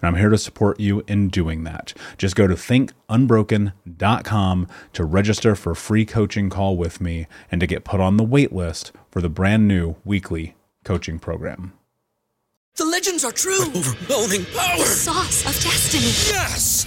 and I'm here to support you in doing that. Just go to thinkunbroken.com to register for a free coaching call with me and to get put on the wait list for the brand new weekly coaching program. The legends are true. Overwhelming power! The sauce of destiny. Yes!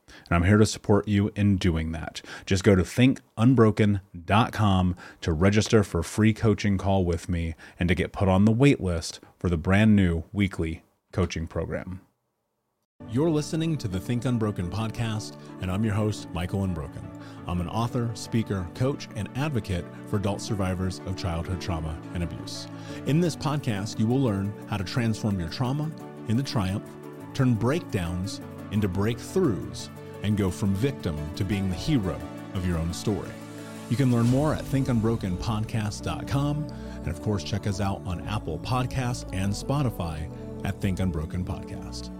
and I'm here to support you in doing that. Just go to thinkunbroken.com to register for a free coaching call with me and to get put on the wait list for the brand new weekly coaching program. You're listening to the Think Unbroken podcast, and I'm your host, Michael Unbroken. I'm an author, speaker, coach, and advocate for adult survivors of childhood trauma and abuse. In this podcast, you will learn how to transform your trauma into triumph, turn breakdowns into breakthroughs, and go from victim to being the hero of your own story. You can learn more at thinkunbrokenpodcast.com, and of course, check us out on Apple Podcasts and Spotify at Think Unbroken Podcast.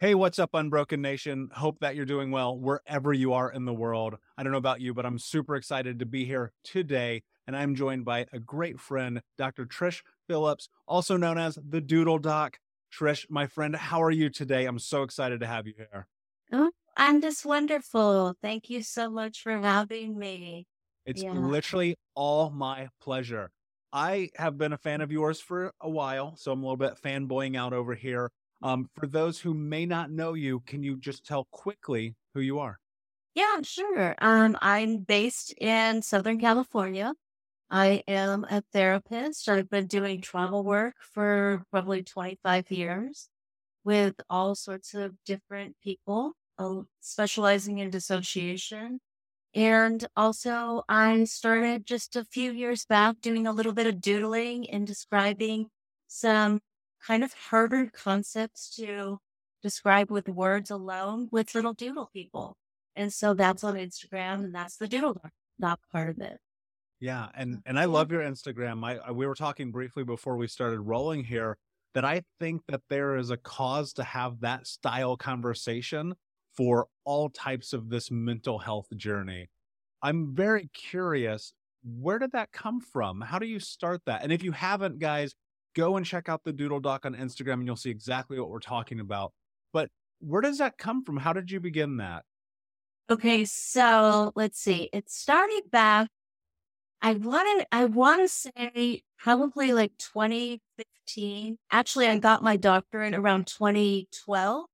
Hey, what's up, Unbroken Nation? Hope that you're doing well wherever you are in the world. I don't know about you, but I'm super excited to be here today. And I'm joined by a great friend, Dr. Trish Philipps, also known as the Doodle Doc. Trish, my friend, how are you today? I'm so excited to have you here. Oh, I'm just wonderful. Thank you so much for having me. It's Yeah. literally all my pleasure. I have been a fan of yours for a while, so I'm a little bit fanboying out over here. Um, for those who may not know you, can you just tell quickly who you are? Yeah, sure. Um, I'm based in Southern California. I am a therapist. I've been doing trauma work for probably 25 years with all sorts of different people, uh, specializing in dissociation. And also, I started just a few years back doing a little bit of doodling and describing some kind of harder concepts to describe with words alone with little doodle people. And so that's on Instagram and that's the doodle doc part of it. Yeah, and and I love your Instagram. I, I we were talking briefly before we started rolling here that I think that there is a cause to have that style conversation for all types of this mental health journey. I'm very curious, where did that come from? How do you start that? And if you haven't, guys, go and check out the Doodle Doc on Instagram and you'll see exactly what we're talking about. But where does that come from? How did you begin that? Okay, so let's see. It started back. I wanted, I want to say probably like 2015. Actually, I got my doctorate around 2012.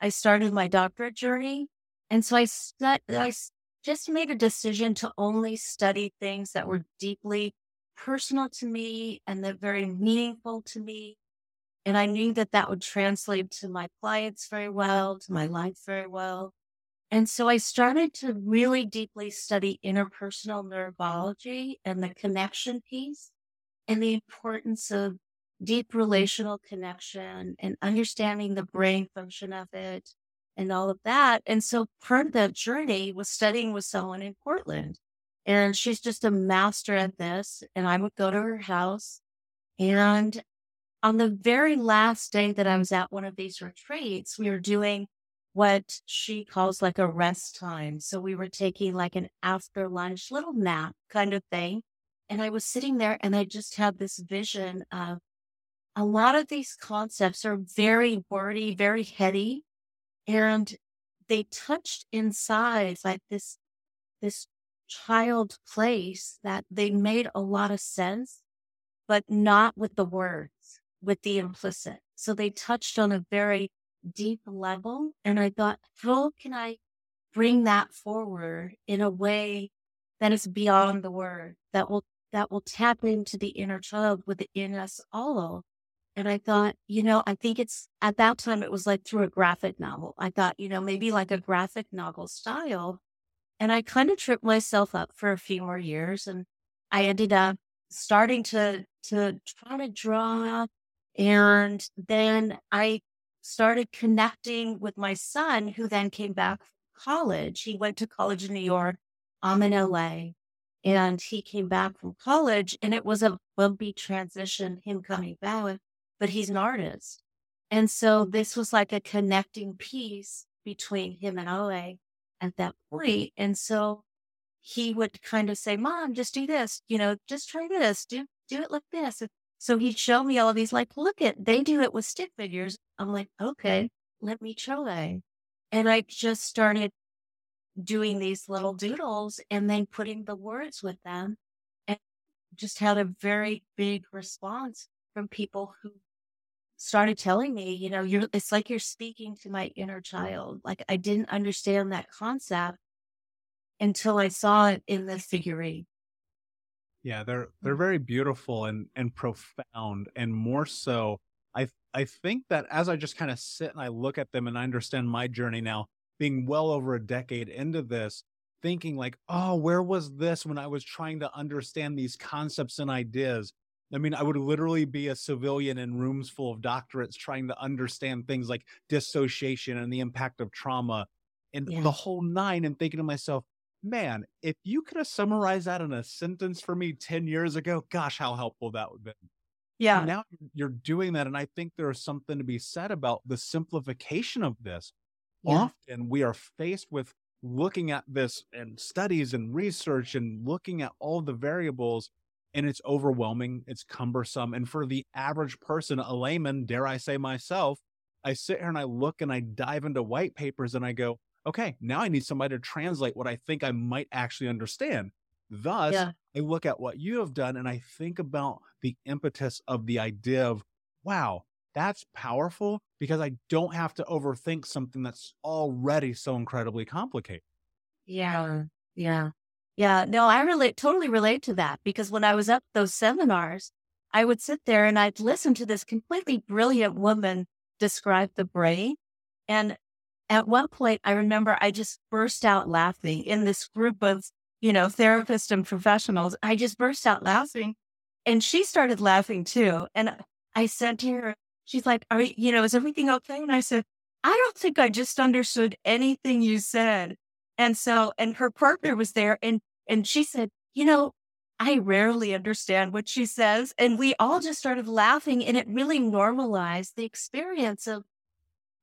I started my doctorate journey. And so I, stu- I just made a decision to only study things that were deeply personal to me and that very meaningful to me. And I knew that that would translate to my clients very well, to my life very well. And so I started to really deeply study interpersonal neurobiology and the connection piece and the importance of deep relational connection and understanding the brain function of it and all of that. And so part of that journey was studying with someone in Portland. And she's just a master at this. And I would go to her house. And on the very last day that I was at one of these retreats, we were doing what she calls like a rest time. So we were taking like an after lunch little nap kind of thing. And I was sitting there and I just had this vision of a lot of these concepts are very wordy, very heady, and they touched inside like this, this child place that they made a lot of sense, but not with the words, with the implicit. So they touched on a very deep level. And I thought, how can I bring that forward in a way that is beyond the word that will, that will tap into the inner child within us all. And I thought, you know, I think it's at that time, it was like through a graphic novel. I thought, you know, maybe like a graphic novel style. And I kind of tripped myself up for a few more years. And I ended up starting to, to try to draw. And then I started connecting with my son, who then came back from college. He went to college in New York. I'm in LA. And he came back from college, and it was a bumpy transition, him coming back, but he's an artist. And so this was like a connecting piece between him and LA at that point. And so he would kind of say, Mom, just do this, you know, just try this, do do it like this. And so he'd show me all of these, like, look at they do it with stick figures. I'm like, okay, let me try. And I just started doing these little doodles and then putting the words with them and just had a very big response from people who started telling me, you know, you're, it's like you're speaking to my inner child. Like I didn't understand that concept until I saw it in the figurine. Yeah, they're they're mm. very beautiful and and profound and more so I I think that as I just kind of sit and I look at them and I understand my journey now being well over a decade into this thinking like, "Oh, where was this when I was trying to understand these concepts and ideas?" I mean, I would literally be a civilian in rooms full of doctorates trying to understand things like dissociation and the impact of trauma and Yeah. the whole nine and thinking to myself, man, if you could have summarized that in a sentence for me 10 years ago, gosh, how helpful that would have been. Yeah. Now you're doing that. And I think there's something to be said about the simplification of this. Yeah. Often we are faced with looking at this and studies and research and looking at all the variables and it's overwhelming, it's cumbersome. And for the average person, a layman, dare I say myself, I sit here and I look and I dive into white papers and I go, okay, now I need somebody to translate what I think I might actually understand. Thus, Yeah. I look at what you have done and I think about the impetus of the idea of, wow, that's powerful because I don't have to overthink something that's already so incredibly complicated. Yeah. Yeah. Yeah. No, I relate, totally relate to that because when I was at those seminars, I would sit there and I'd listen to this completely brilliant woman describe the brain. And at one point, I remember I just burst out laughing in this group of, you know, therapists and professionals. I just burst out laughing and she started laughing too. And I said to her, she's like, are you, you know, is everything okay? And I said, I don't think I just understood anything you said. And so, and her partner was there and, and she said, you know, I rarely understand what she says. And we all just started laughing and it really normalized the experience of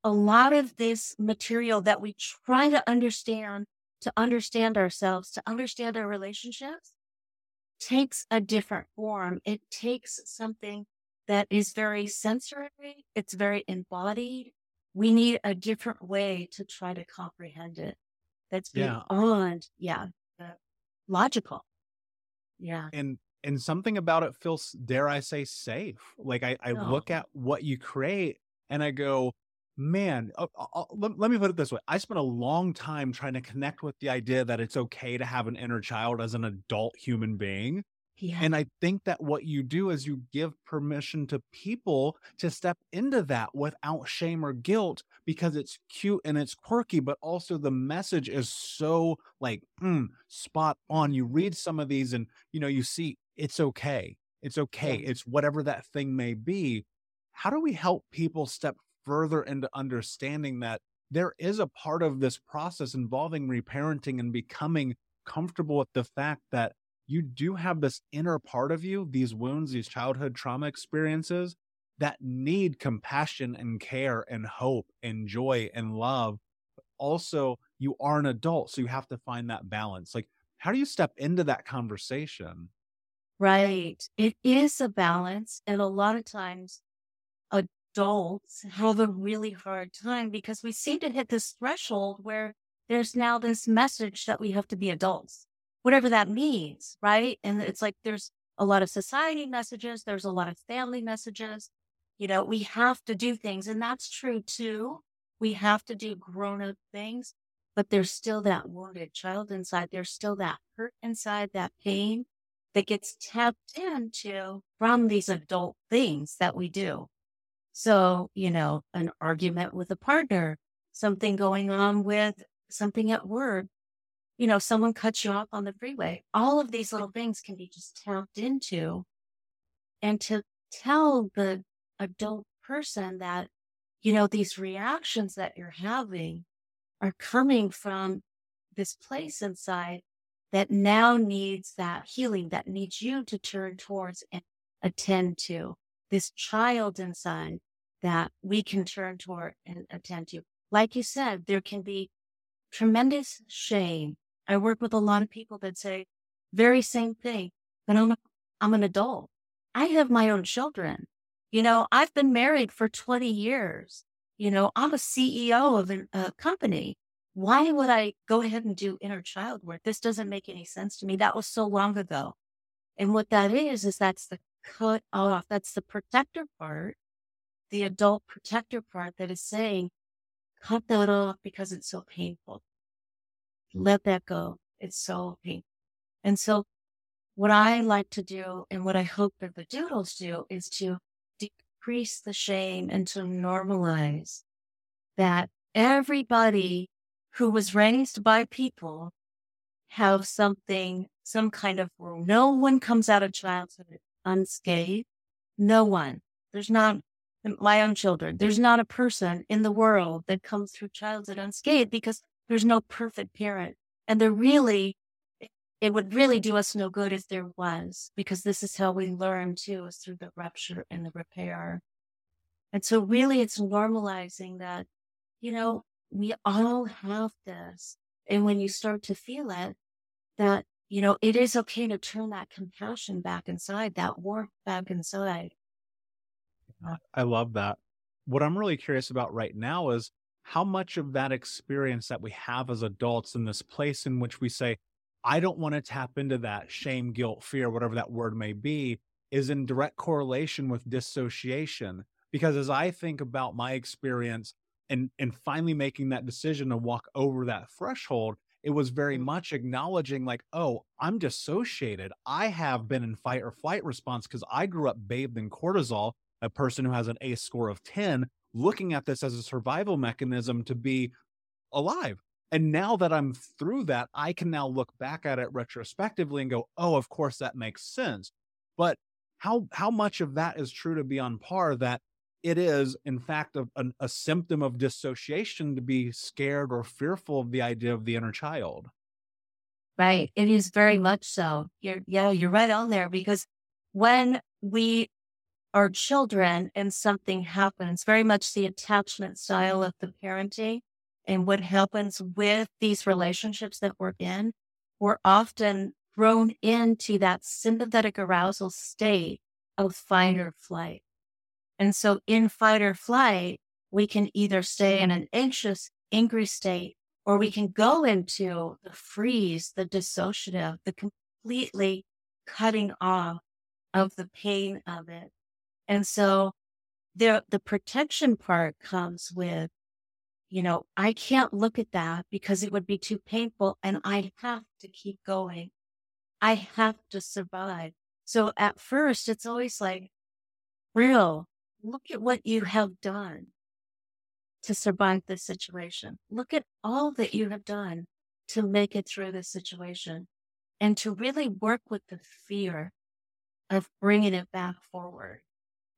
a lot of this material that we try to understand to understand ourselves, to understand our relationships takes a different form. It takes something that is very sensory. It's very embodied. We need a different way to try to comprehend it. That's Yeah. beyond, yeah, uh, logical. Yeah. And and something about it feels, dare I say, safe. Like I, I Oh. look at what you create and I go, man, uh, uh, uh, let, let me put it this way. I spent a long time trying to connect with the idea that it's okay to have an inner child as an adult human being. Yeah. And I think that what you do is you give permission to people to step into that without shame or guilt because it's cute and it's quirky, but also the message is so like mm, spot on. You read some of these and you know, you see it's okay. It's okay. Yeah. It's whatever that thing may be. How do we help people step further into understanding that there is a part of this process involving reparenting and becoming comfortable with the fact that you do have this inner part of you, these wounds, these childhood trauma experiences that need compassion and care and hope and joy and love. But also, you are an adult, so you have to find that balance. Like, how do you step into that conversation? Right. It is a balance. And a lot of times adults have a really hard time because we seem to hit this threshold where there's now this message that we have to be adults, whatever that means. Right. And it's like there's a lot of society messages, there's a lot of family messages. You know, we have to do things. And that's true too. We have to do grown up things, but there's still that wounded child inside. There's still that hurt inside, that pain that gets tapped into from these adult things that we do. So, you know, an argument with a partner, something going on with something at work, you know, someone cuts you off on the freeway. All of these little things can be just tapped into. And to tell the adult person that, you know, these reactions that you're having are coming from this place inside that now needs that healing, that needs you to turn towards and attend to. This child inside that we can turn toward and attend to. Like you said, there can be tremendous shame. I work with a lot of people that say very same thing, but I'm, I'm an adult. I have my own children. You know, I've been married for 20 years. You know, I'm a CEO of a company why would I go ahead and do inner child work? This doesn't make any sense to me. That was so long ago. And what that is, is that's the cut off. That's the protector part, the adult protector part that is saying, cut that off because it's so painful. Let that go. It's so painful. And so what I like to do and what I hope that the doodles do is to decrease the shame and to normalize that everybody who was raised by people have something, some kind of rule. No one comes out of childhood unscathed. No one. There's not my own children. There's not a person in the world that comes through childhood unscathed because there's no perfect parent. And there really, it would really do us no good if there was, because this is how we learn too, is through the rupture and the repair. And so really it's normalizing that, you know, we all have this. And when you start to feel it, that, you know, it is okay to turn that compassion back inside, that warmth back inside. I love that. What I'm really curious about right now is how much of that experience that we have as adults in this place in which we say, I don't want to tap into that shame, guilt, fear, whatever that word may be, is in direct correlation with dissociation. Because as I think about my experience and and finally making that decision to walk over that threshold, it was very mm. much acknowledging like, oh, I'm dissociated. I have been in fight or flight response because I grew up bathed in cortisol, a person who has an ACE score of 10, looking at this as a survival mechanism to be alive. And now that I'm through that, I can now look back at it retrospectively and go, oh, of course that makes sense. But how how much of that is true to be on par that it is in fact a, a, a symptom of dissociation to be scared or fearful of the idea of the inner child. Right it is very much so. You're yeah you're right on there because when we are children and something happens very much the attachment style of the parenting and what happens with these relationships that we're in we're often thrown into that sympathetic arousal state of fight or flight and so in fight or flight, we can either stay in mm-hmm. an anxious, angry state, or we can go into the freeze, the dissociative, the completely cutting off of the pain of it. And so the, the protection part comes with, you know, I can't look at that because it would be too painful and I have to keep going. I have to survive. So at first, it's always like, real, look at what you have done to survive this situation. Look at all that you have done to make it through this situation and to really work with the fear of bringing it back forward.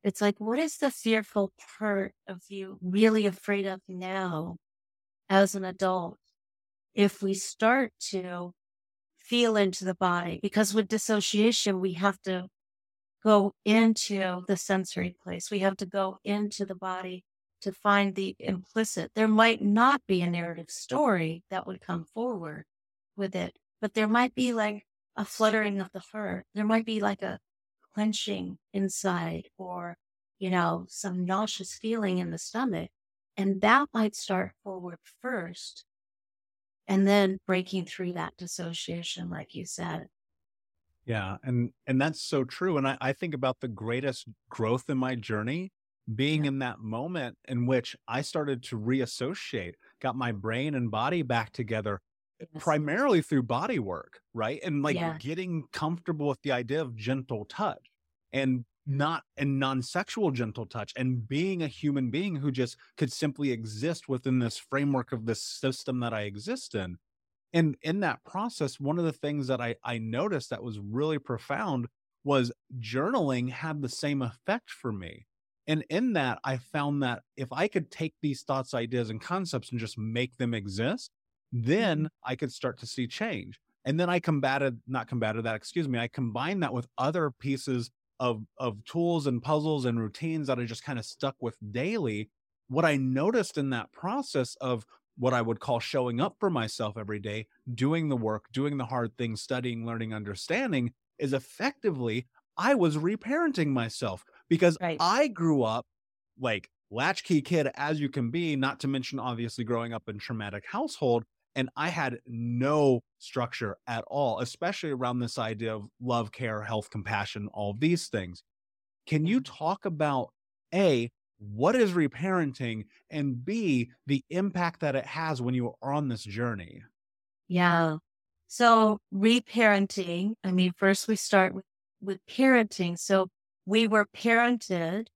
It's like, what is the fearful part of you really afraid of now as an adult? If we start to feel into the body, because with dissociation, we have to go into the sensory place. We have to go into the body to find the implicit. There might not be a narrative story that would come forward with it, but there might be like a fluttering of the heart. There might be like a clenching inside or, you know, some nauseous feeling in the stomach. And that might start forward first and then breaking through that dissociation, like you said. Yeah, and and that's so true. And I, I think about the greatest growth in my journey being yeah. in that moment in which I started to reassociate, got my brain and body back together yes. primarily through body work, right? And like yeah. getting comfortable with the idea of gentle touch and not and non-sexual gentle touch and being a human being who just could simply exist within this framework of this system that I exist in and in that process one of the things that i i noticed that was really profound was journaling had the same effect for me. And in that i found that if i could take these thoughts ideas and concepts and just make them exist then mm-hmm. i could start to see change. And then i combated not combated that excuse me i combined that with other pieces of of tools and puzzles and routines that i just kind of stuck with daily. What i noticed in that process of what I would call showing up for myself every day, doing the work, doing the hard things, studying, learning, understanding is effectively I was reparenting myself because right. I grew up like latchkey kid as you can be, not to mention obviously growing up in traumatic household. And I had no structure at all, especially around this idea of love, care, health, compassion, all these things. Can you mm-hmm. talk about A, what is reparenting and b the impact that it has when you are on this journey yeah So reparenting, I mean, first we start with, with parenting. So we were parented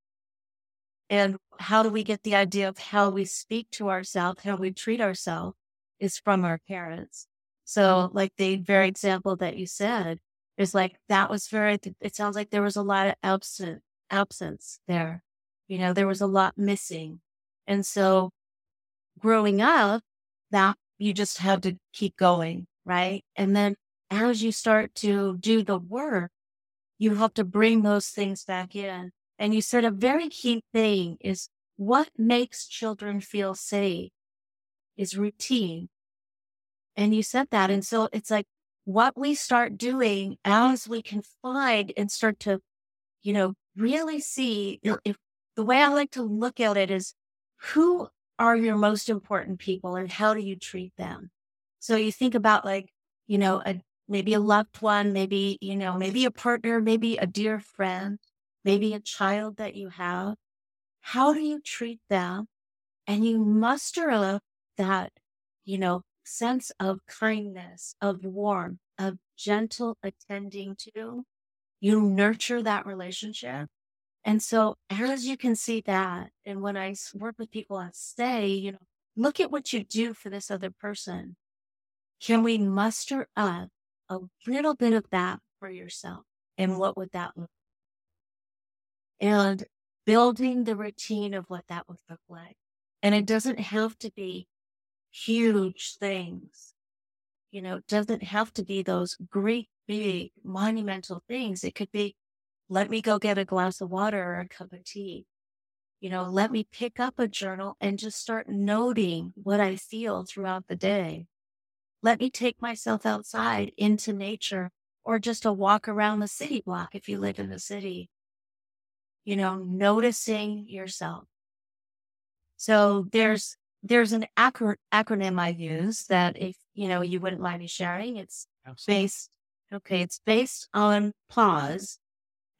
and how do we get the idea of how we speak to ourselves, how we treat ourselves is from our parents. So like the very example that you said is like, that was very, it sounds like there was a lot of absent, absence there. You know, there was a lot missing. And so growing up, that you just had to keep going, right? And then as you start to do the work, you have to bring those things back in. And you said a very key thing is what makes children feel safe is routine. And you said that. And so it's like what we start doing as we can find and start to, you know, really see if the way I like to look at it is who are your most important people and how do you treat them? So you think about like, you know, a, maybe a loved one, maybe, you know, maybe a partner, maybe a dear friend, maybe a child that you have. How do you treat them? And you muster up that, you know, sense of kindness, of warmth, of gentle attending to. You nurture that relationship and so as you can see that, and when I work with people, I say, you know, look at what you do for this other person. Can we muster up a little bit of that for yourself? And mm. what would that look like? And building the routine of what that would look like. And it doesn't have to be huge things. You know, it doesn't have to be those great, big, monumental things. It could be let me go get a glass of water or a cup of tea. You know, let me pick up a journal and just start noting what I feel throughout the day. Let me take myself outside into nature or just a walk around the city block if you live in the city. You know, noticing yourself. So there's there's an acro- acronym I use that if you know you wouldn't mind me sharing. It's Absolutely. based okay. It's based on pause,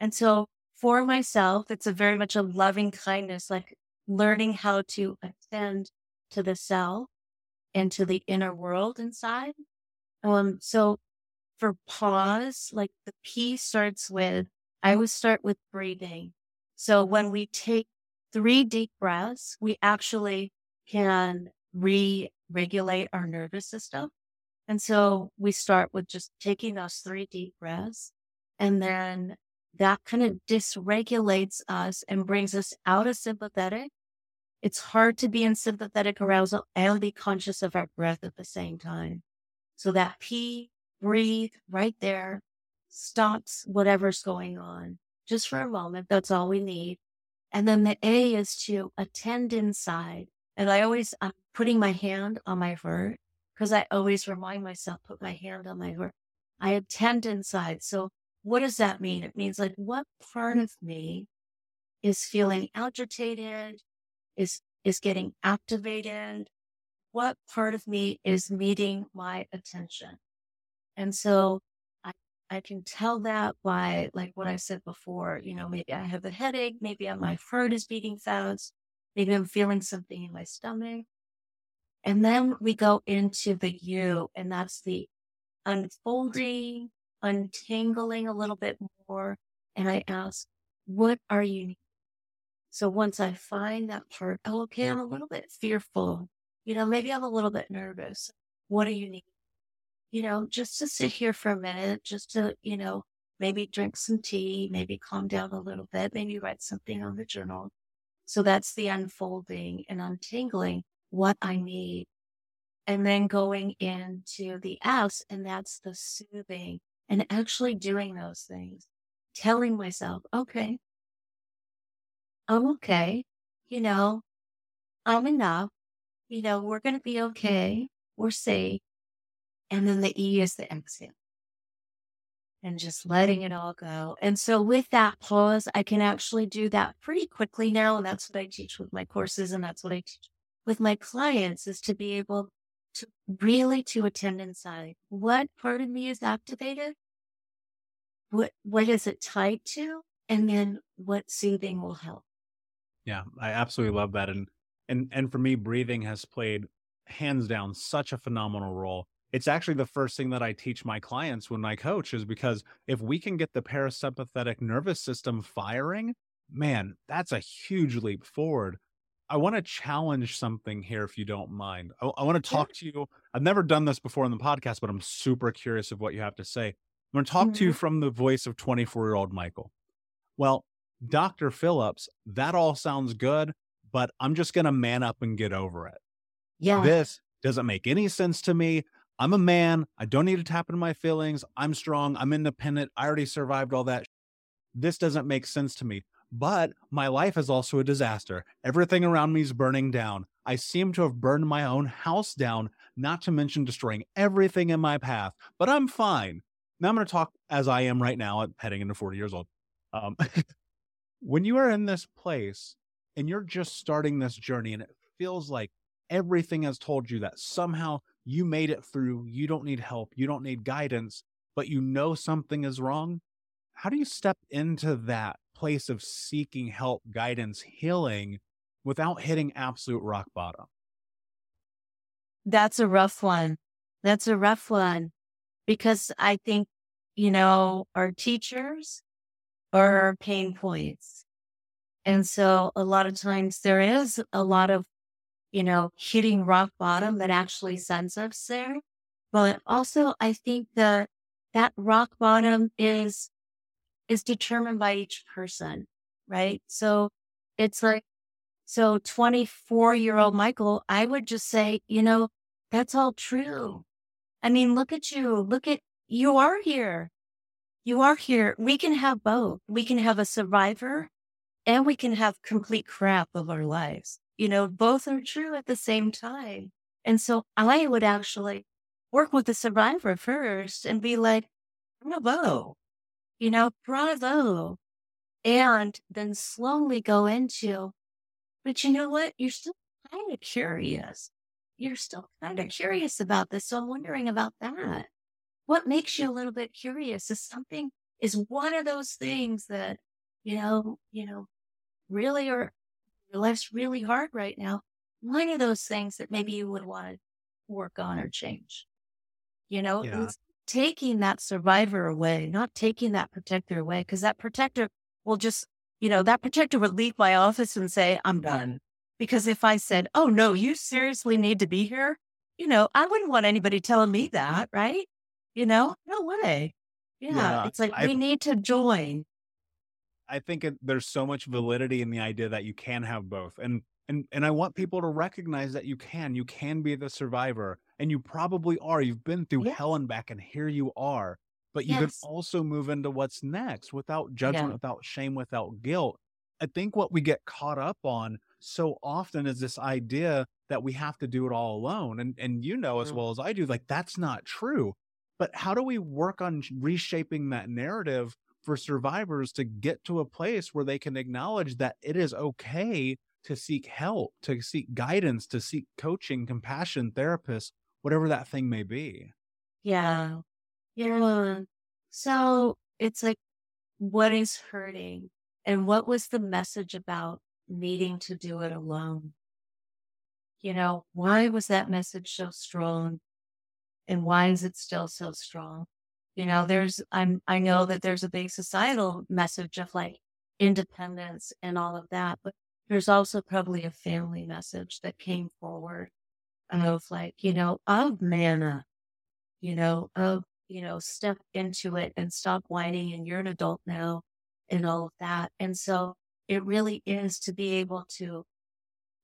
and so for myself, it's a very much a loving kindness, like learning how to attend to the self and to the inner world inside. Um, so for pause, like the P starts with, I would start with breathing. So when we take three deep breaths, we actually can re-regulate our nervous system. And so we start with just taking those three deep breaths and then that kind of dysregulates us and brings us out of sympathetic. It's hard to be in sympathetic arousal and be conscious of our breath at the same time. So that P, breathe right there, stops whatever's going on just for a moment. That's all we need. And then the A is to attend inside. And I always, I'm putting my hand on my heart because I always remind myself, put my hand on my heart. I attend inside. So what does that mean? It means like what part of me is feeling agitated, is is getting activated, what part of me is needing my attention. And so I I can tell that by like what I said before, you know, maybe I have a headache, maybe my heart is beating fast, maybe I'm feeling something in my stomach. And then we go into the U, and that's the unfolding, untangling a little bit more. And I ask, what are you? So once I find that part, oh, okay, I'm a little bit fearful. You know, maybe I'm a little bit nervous. What do you need? You know, just to sit here for a minute, just to, you know, maybe drink some tea, maybe calm down a little bit, maybe write something on the journal. So that's the unfolding and untangling what I need. And then going into the S, and that's the soothing and actually doing those things, telling myself, okay, I'm okay. You know, I'm enough. You know, we're going to be okay. We're safe. And then the E is the exhale and just letting it all go. And so with that pause, I can actually do that pretty quickly now. And that's what I teach with my courses. And that's what I teach with my clients is to be able to really to attend inside. What part of me is activated? what what is it tied to and then what soothing will help yeah i absolutely love that and and and for me breathing has played hands down such a phenomenal role it's actually the first thing that I teach my clients when I coach is because if we can get the parasympathetic nervous system firing, man, that's a huge leap forward. I want to challenge something here, if you don't mind. I, I want to talk to you. I've never done this before in the podcast, but I'm super curious of what you have to say. I'm going to talk mm-hmm. to you mm-hmm. from the voice of 24 year old Michael. Well, Dr. Philipps, that all sounds good, but I'm just going to man up and get over it. Yeah. This doesn't make any sense to me. I'm a man. I don't need to tap into my feelings. I'm strong. I'm independent. I already survived all that. This doesn't make sense to me. But my life is also a disaster. Everything around me is burning down. I seem to have burned my own house down, not to mention destroying everything in my path. But I'm fine. Now I'm going to talk as I am right now, heading into 40 years old. Um, when you are in this place and you're just starting this journey, and it feels like everything has told you that somehow you made it through, you don't need help, you don't need guidance, but you know something is wrong. How do you step into that place of seeking help, guidance, healing without hitting absolute rock bottom? That's a rough one. That's a rough one because I think, you know, our teachers are our pain points. And so a lot of times there is a lot of, you know, hitting rock bottom that actually sends us there. But also I think that that rock bottom is is determined by each person, right? So it's like, so 24 year old Michael, I would just say, you know, that's all true. I mean, look at you. Look at, you are here. You are here. We can have both. We can have a survivor and we can have complete crap of our lives. You know, both are true at the same time. And so I would actually work with the survivor first and be like, bravo, you know, bravo. And then slowly go into, but you know what? You're still kind of curious. You're still kind of curious about this. So I'm wondering about that. What makes you a little bit curious is something, is one of those things that, you know, you know, really are, your life's really hard right now. One of those things that maybe you would want to work on or change. You know, yeah taking that survivor away, not taking that protector away, because that protector will just, you know, that protector would leave my office and say, I'm done. Because if I said, oh, no, you seriously need to be here, you know, I wouldn't want anybody telling me that, right? You know, no way. Yeah. yeah it's like I, we need to join. I think it, there's so much validity in the idea that you can have both. And and and I want people to recognize that you can. You can be the survivor and you probably are. You've been through yes. hell and back, and here you are. But you yes. can also move into what's next without judgment, yeah. without shame, without guilt. I think what we get caught up on so often is this idea that we have to do it all alone. And and you know as well as I do, like that's not true. But how do we work on reshaping that narrative for survivors to get to a place where they can acknowledge that it is okay to seek help, to seek guidance, to seek coaching, compassion, therapists, whatever that thing may be. Yeah. Yeah. So it's like, what is hurting? And what was the message about needing to do it alone? You know, why was that message so strong? And why is it still so strong? You know, there's, I'm, I know that there's a big societal message of like independence and all of that, but there's also probably a family message that came forward of like, you know, of manna, you know, of, you know, step into it and stop whining and you're an adult now and all of that. And so it really is to be able to,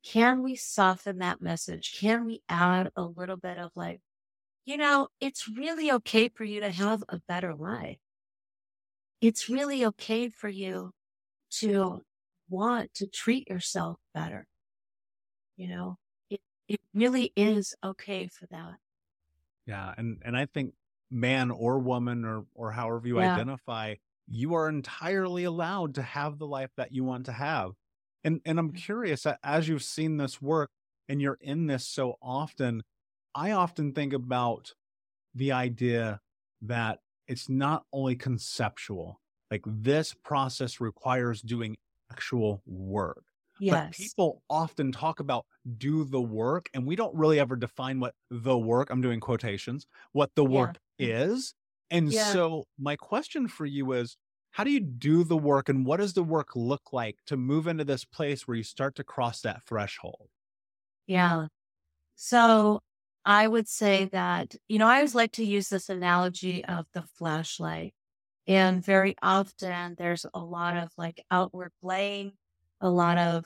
can we soften that message? Can we add a little bit of like, you know, it's really okay for you to have a better life. It's really okay for you to want to treat yourself better. You know, it it really is okay for that. Yeah. And, and I think man or woman or, or however you yeah. identify, you are entirely allowed to have the life that you want to have. And, and I'm mm. curious as you've seen this work and you're in this so often, I often think about the idea that it's not only conceptual, like this process requires doing actual work. But people often talk about do the work, and we don't really ever define what the work, I'm doing quotations, what the Yeah. work is. And Yeah. so, my question for you is how do you do the work, and what does the work look like to move into this place where you start to cross that threshold? Yeah. So I would say that, you know, I always like to use this analogy of the flashlight. And very often there's a lot of like outward blame, a lot of,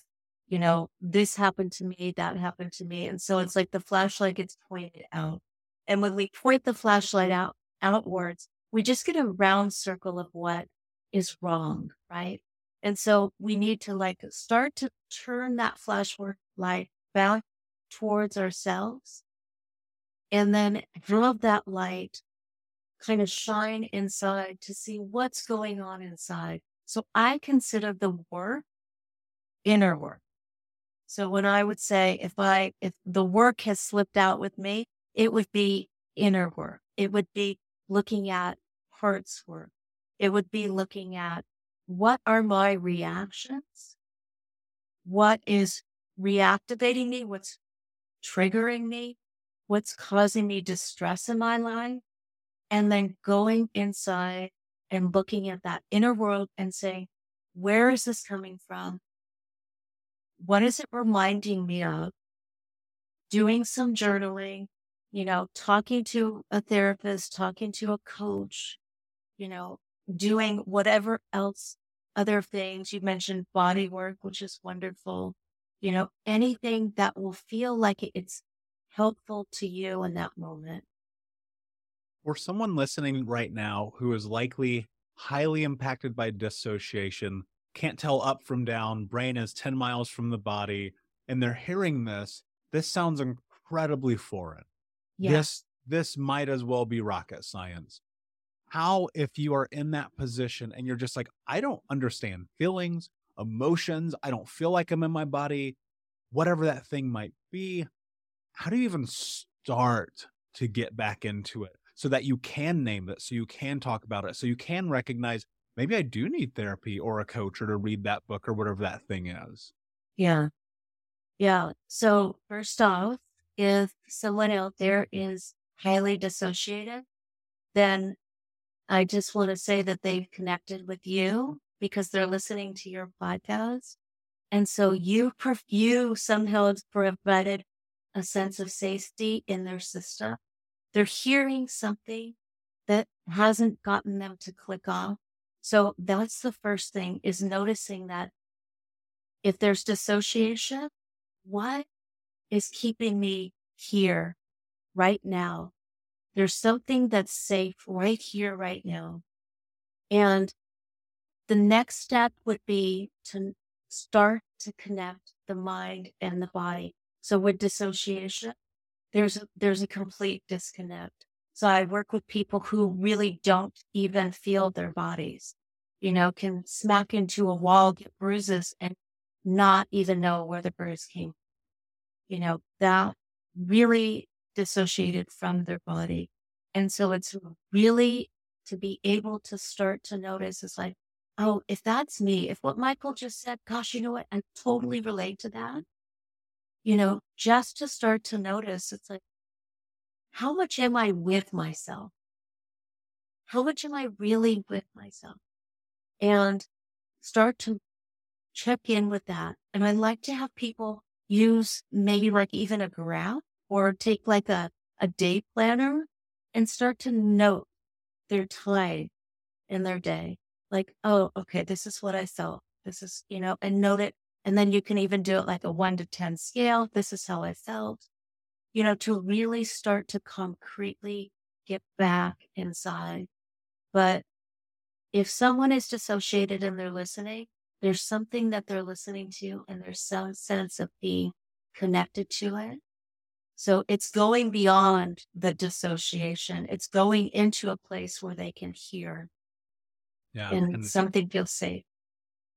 you know, this happened to me, that happened to me. And so it's like the flashlight gets pointed out. And when we point the flashlight out outwards, we just get a round circle of what is wrong, right? And so we need to like start to turn that flashlight light back towards ourselves and then have that light kind of shine inside to see what's going on inside. So I consider the work inner work. So when I would say if I if the work has slipped out with me, it would be inner work. It would be looking at heart's work. It would be looking at what are my reactions? What is reactivating me? What's triggering me? What's causing me distress in my life? And then going inside and looking at that inner world and saying, where is this coming from? What is it reminding me of? Doing some journaling, you know, talking to a therapist, talking to a coach, you know, doing whatever else, other things. You mentioned body work, which is wonderful. You know, anything that will feel like it's helpful to you in that moment. For someone listening right now who is likely highly impacted by dissociation, can't tell up from down, brain is 10 miles from the body, and they're hearing this, this sounds incredibly foreign. Yeah. This this might as well be rocket science. How if you are in that position and you're just like, I don't understand feelings, emotions, I don't feel like I'm in my body, whatever that thing might be, how do you even start to get back into it so that you can name it, so you can talk about it, so you can recognize maybe I do need therapy or a coach or to read that book or whatever that thing is. Yeah. Yeah. So, first off, if someone out there is highly dissociated, then I just want to say that they've connected with you because they're listening to your podcast. And so you, you somehow provided a sense of safety in their system. They're hearing something that hasn't gotten them to click off. So that's the first thing is noticing that if there's dissociation, what is keeping me here right now? There's something that's safe right here, right now. And the next step would be to start to connect the mind and the body. So with dissociation, there's a, there's a complete disconnect. So I work with people who really don't even feel their bodies, you know, can smack into a wall, get bruises and not even know where the bruise came. You know, that really dissociated from their body. And so it's really to be able to start to notice is like, oh, if that's me, if what Michael just said, gosh, you know what? I totally relate to that. You know, just to start to notice, it's like, how much am I with myself? How much am I really with myself? And start to check in with that. And I like to have people use maybe like even a graph or take like a, a day planner and start to note their time in their day. Like, oh, okay, this is what I felt. This is, you know, and note it. And then you can even do it like a one to 10 scale. This is how I felt, you know, to really start to concretely get back inside. But if someone is dissociated and they're listening, there's something that they're listening to and there's some sense of being connected to it. So it's going beyond the dissociation. It's going into a place where they can hear Yeah. and, something feels safe.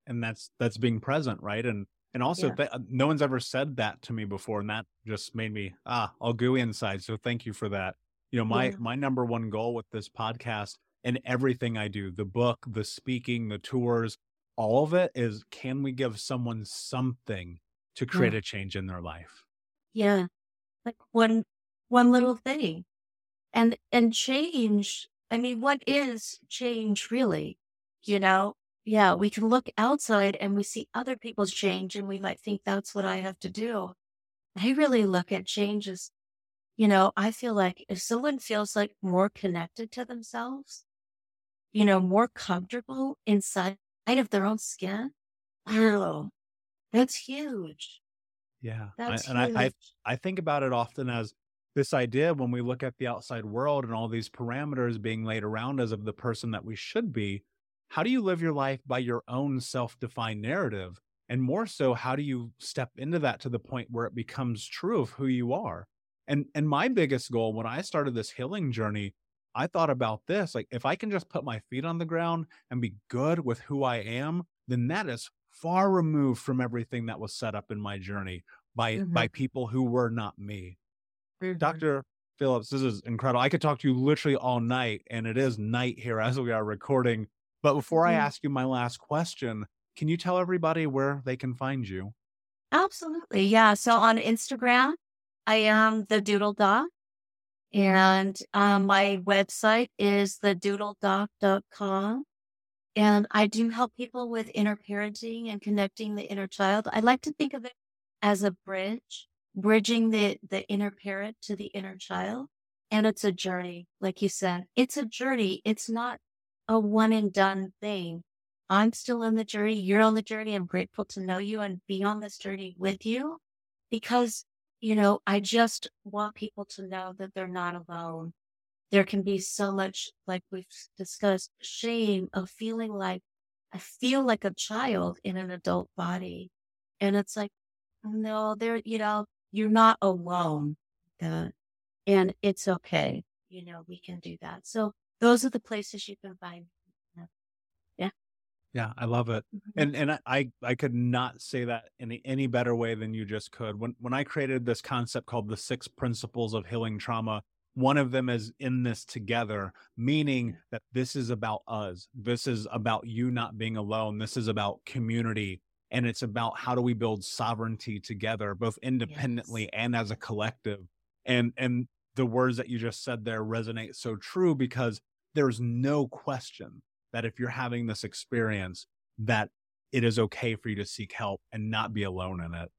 And that's that's being present right and and also Yeah. that, uh, no one's ever said that to me before and that just made me ah all gooey inside so thank you for that you know my Yeah. my number one goal with this podcast and everything i do the book the speaking the tours all of it is can we give someone something to create a change in their life? Yeah. Like one one little thing. And and change, I mean, what is change really? You know? Yeah, we can look outside and we see other people's change and we might think that's what I have to do. I really look at change as, you know, I feel like if someone feels like more connected to themselves, you know, more comfortable inside of their own skin, wow, that's huge. Yeah. That's and I, I. I think about it often as this idea when we look at the outside world and all these parameters being laid around us of the person that we should be. How do you live your life by your own self defined narrative? And more so, how do you step into that to the point where it becomes true of who you are? And and my biggest goal when I started this healing journey, I thought about this like if I can just put my feet on the ground and be good with who I am, then that is far removed from everything that was set up in my journey by Mhm. by people who were not me. Mhm. Dr. Philipps, this is incredible. I could talk to you literally all night, and it is night here as we are recording. But before I Mhm. ask you my last question, can you tell everybody where they can find you? Absolutely. Yeah. So on Instagram, I am the Doodle Doc. And um, my website is thedoodledoc.com. And I do help people with inner parenting and connecting the inner child. I like to think of it as a bridge, bridging the, the inner parent to the inner child. And it's a journey, like you said. It's a journey. It's not a one and done thing. I'm still on the journey. You're on the journey. I'm grateful to know you and be on this journey with you because, you know, I just want people to know that they're not alone. There can be so much, like we've discussed, shame of feeling like I feel like a child in an adult body. And it's like, no, there, you know, you're not alone. Uh, and it's okay. You know, we can do that. So those are the places you can find. Yeah, Yeah, I love it. Mhm. And and I- I could not say that in any, any better way than you just could. When when I created this concept called the six principles of healing trauma, one of them is in this together, meaning that this is about us. This is about you not being alone. This is about community. And it's about how do we build sovereignty together, both independently and as a collective. And and the words that you just said there resonate so true because there's no question that if you're having this experience, that it is okay for you to seek help and not be alone in it.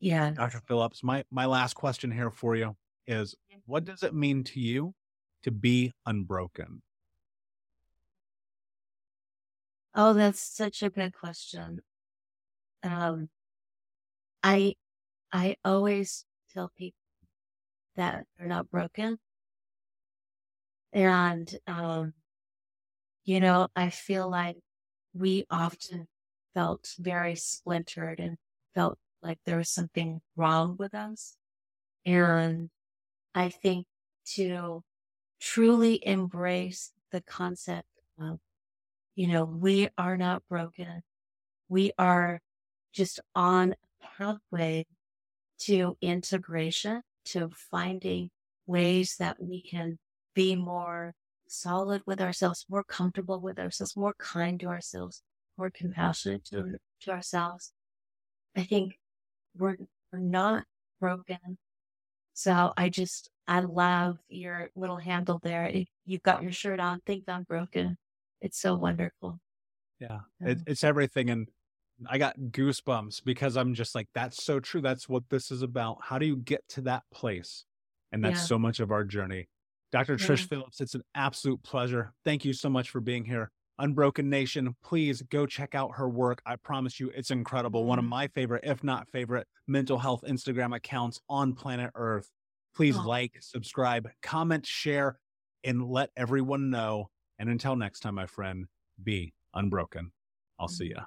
Yeah. Dr. Philipps, my, my last question here for you is what does it mean to you to be unbroken? Oh, that's such a good question. Um, I, I always tell people that they're not broken. And, um, you know, I feel like we often felt very splintered and felt like there was something wrong with us. And I think to truly embrace the concept of, you know, we are not broken. We are just on a pathway to integration, to finding ways that we can be more solid with ourselves, more comfortable with ourselves, more kind to ourselves, more compassionate to, to ourselves. I think we're, we're not broken. So I just, I love your little handle there. If you've got your shirt on, Think Unbroken. It's so wonderful. Yeah, Yeah. it, it's everything. And I got goosebumps because I'm just like, that's so true. That's what this is about. How do you get to that place? And that's Yeah. so much of our journey. Dr. Yeah. Trish Philipps, it's an absolute pleasure. Thank you so much for being here. Unbroken Nation, please go check out her work. I promise you, it's incredible. One of Mhm. my favorite, if not favorite, mental health Instagram accounts on planet Earth. Please Oh. like, subscribe, comment, share, and let everyone know. And until next time, my friend, be unbroken. I'll see ya.